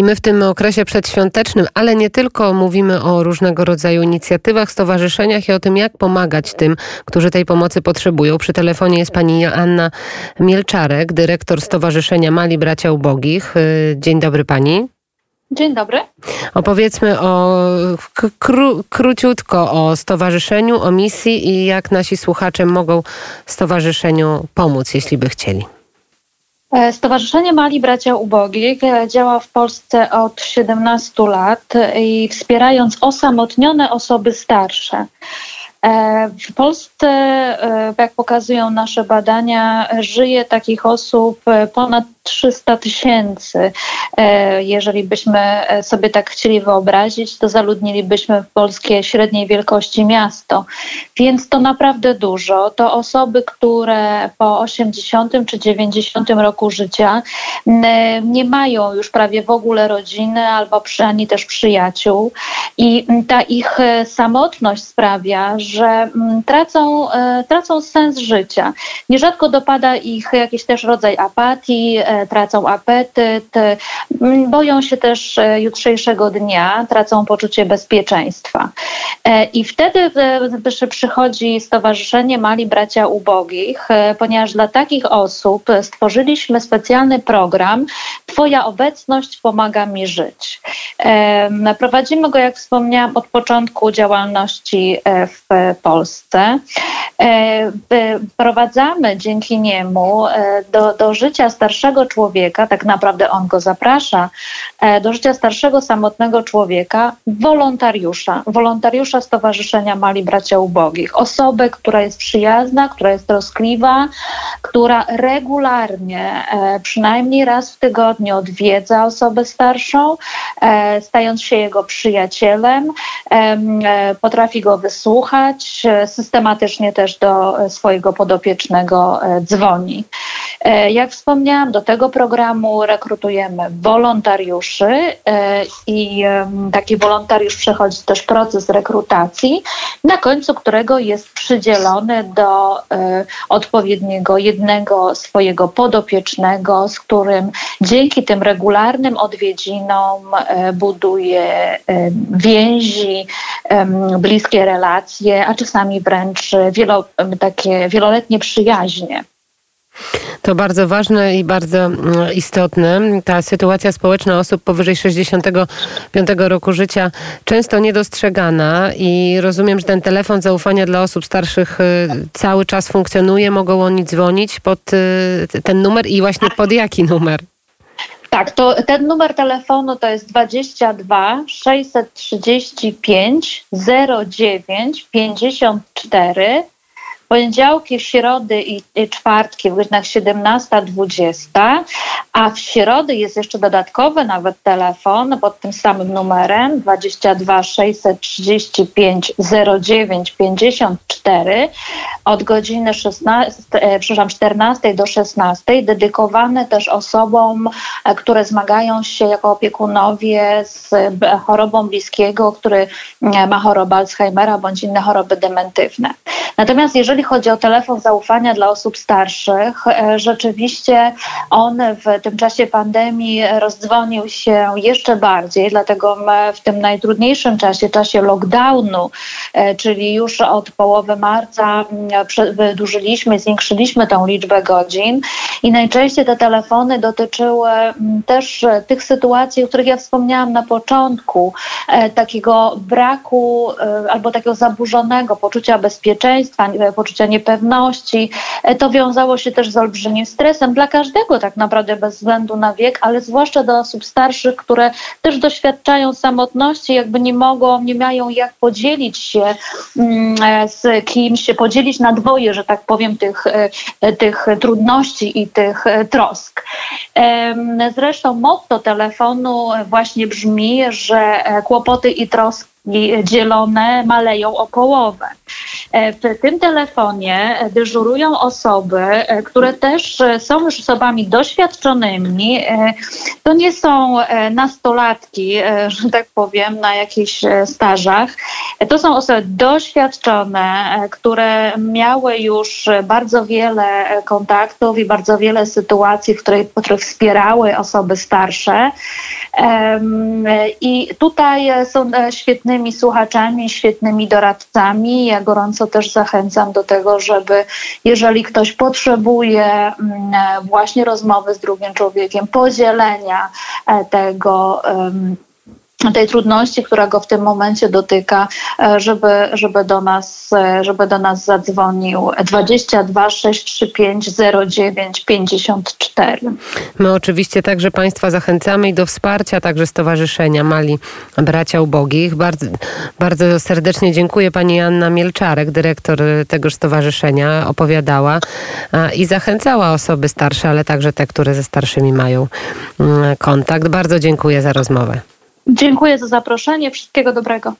I my w tym okresie przedświątecznym, ale nie tylko, mówimy o różnego rodzaju inicjatywach, stowarzyszeniach i o tym, jak pomagać tym, którzy tej pomocy potrzebują. Przy telefonie jest pani Joanna Mielczarek, dyrektor Stowarzyszenia Mali Bracia Ubogich. Y, dzień dobry pani. Dzień dobry. Opowiedzmy o kró, króciutko o stowarzyszeniu, o misji i jak nasi słuchacze mogą stowarzyszeniu pomóc, jeśli by chcieli. E, Stowarzyszenie Mali Bracia Ubogich e, działa w Polsce od 17 lat i wspierając osamotnione osoby starsze. E, w Polsce, jak pokazują nasze badania, żyje takich osób ponad 300 tysięcy. E, jeżeli byśmy e, sobie tak chcieli wyobrazić, to zaludnilibyśmy polskie średniej wielkości miasto. Więc to naprawdę dużo. To osoby, które po 80 czy 90 roku życia nie mają już prawie w ogóle rodziny albo ani też przyjaciół. I ta ich e, samotność sprawia, że tracą, tracą sens życia. Nierzadko dopada ich jakiś też rodzaj apatii, tracą apetyt, boją się też e, jutrzejszego dnia, tracą poczucie bezpieczeństwa. E, I wtedy e, przychodzi Stowarzyszenie Mali Bracia Ubogich, ponieważ dla takich osób stworzyliśmy specjalny program Twoja obecność pomaga mi żyć. Prowadzimy go, jak wspomniałam, od początku działalności w Polsce. Prowadzamy dzięki niemu do, do życia starszego człowieka, tak naprawdę on go zaprasza, e, do życia starszego, samotnego człowieka, wolontariusza, wolontariusza Stowarzyszenia Mali Bracia Ubogich. Osobę, która jest przyjazna, która jest troskliwa, która regularnie, e, przynajmniej raz w tygodniu odwiedza osobę starszą, e, stając się jego przyjacielem, potrafi go wysłuchać, systematycznie też do swojego podopiecznego dzwoni. Jak wspomniałam, do tego programu rekrutujemy wolontariuszy e, i taki wolontariusz przechodzi też proces rekrutacji, na końcu którego jest przydzielony do e, odpowiedniego jednego swojego podopiecznego, z którym dzięki tym regularnym odwiedzinom e, buduje więzi, bliskie relacje, a czasami wręcz wielo, takie wieloletnie przyjaźnie. To bardzo ważne i bardzo mm, istotne. Ta sytuacja społeczna osób powyżej 65 roku życia często niedostrzegana i rozumiem, że ten telefon zaufania dla osób starszych y, cały czas funkcjonuje. Mogą oni dzwonić pod y, ten numer i właśnie pod jaki numer? Tak, to ten numer telefonu to jest 22 635 09 54 poniedziałki, środy i, czwartki w godzinach 17-20, a w środy jest jeszcze dodatkowy nawet telefon pod tym samym numerem 22 635 09 54 od godziny 16, e, przepraszam, 14 do 16, dedykowane też osobom, e, które zmagają się jako opiekunowie z chorobą bliskiego, który ma chorobę Alzheimera bądź inne choroby dementywne. Natomiast jeżeli chodzi o telefon zaufania dla osób starszych, e, rzeczywiście on w tym czasie pandemii rozdzwonił się jeszcze bardziej, dlatego w tym najtrudniejszym czasie, czasie lockdownu, e, czyli już od połowy marca wydłużyliśmy, zwiększyliśmy tą liczbę godzin i najczęściej te telefony dotyczyły też tych sytuacji, o których ja wspomniałam na początku, e, takiego braku albo takiego zaburzonego poczucia bezpieczeństwa, poczucia niepewności. E, to wiązało się też z olbrzymim stresem dla każdego tak naprawdę bez względu na wiek, ale zwłaszcza do osób starszych, które też doświadczają samotności, jakby nie mogą, nie mają jak podzielić się mm, e, z kimś, podzielić na dwoje, że tak powiem, tych, e, tych trudności i tych trosk. Zresztą motto telefonu właśnie brzmi, że kłopoty i troski dzielone maleją o połowę. E, w tym telefonie dyżurują osoby, e, które też e, są już osobami doświadczonymi. To nie są nastolatki, że tak powiem, na jakichś stażach. To są osoby doświadczone, które miały już bardzo wiele kontaktów i bardzo wiele sytuacji, w których, które wspierały osoby starsze. I tutaj są świetnymi słuchaczami, świetnymi doradcami. Ja gorąco też zachęcam do tego, żeby jeżeli ktoś potrzebuje mm, właśnie rozmowy z drugim człowiekiem, podzielenia e, tego, tej trudności, która go w tym momencie dotyka, e, żeby, żeby, do, nas, e, żeby do nas zadzwonił 22 635 09 54. My oczywiście także Państwa zachęcamy i do wsparcia także Stowarzyszenia Mali Bracia Ubogich. Bardzo, bardzo serdecznie dziękuję Pani Anna Mielczarek, dyrektor tegoż stowarzyszenia, opowiadała i zachęcała osoby starsze, ale także te, które ze starszymi mają mm, kontakt. Bardzo dziękuję za rozmowę. Dziękuję za zaproszenie. Wszystkiego dobrego.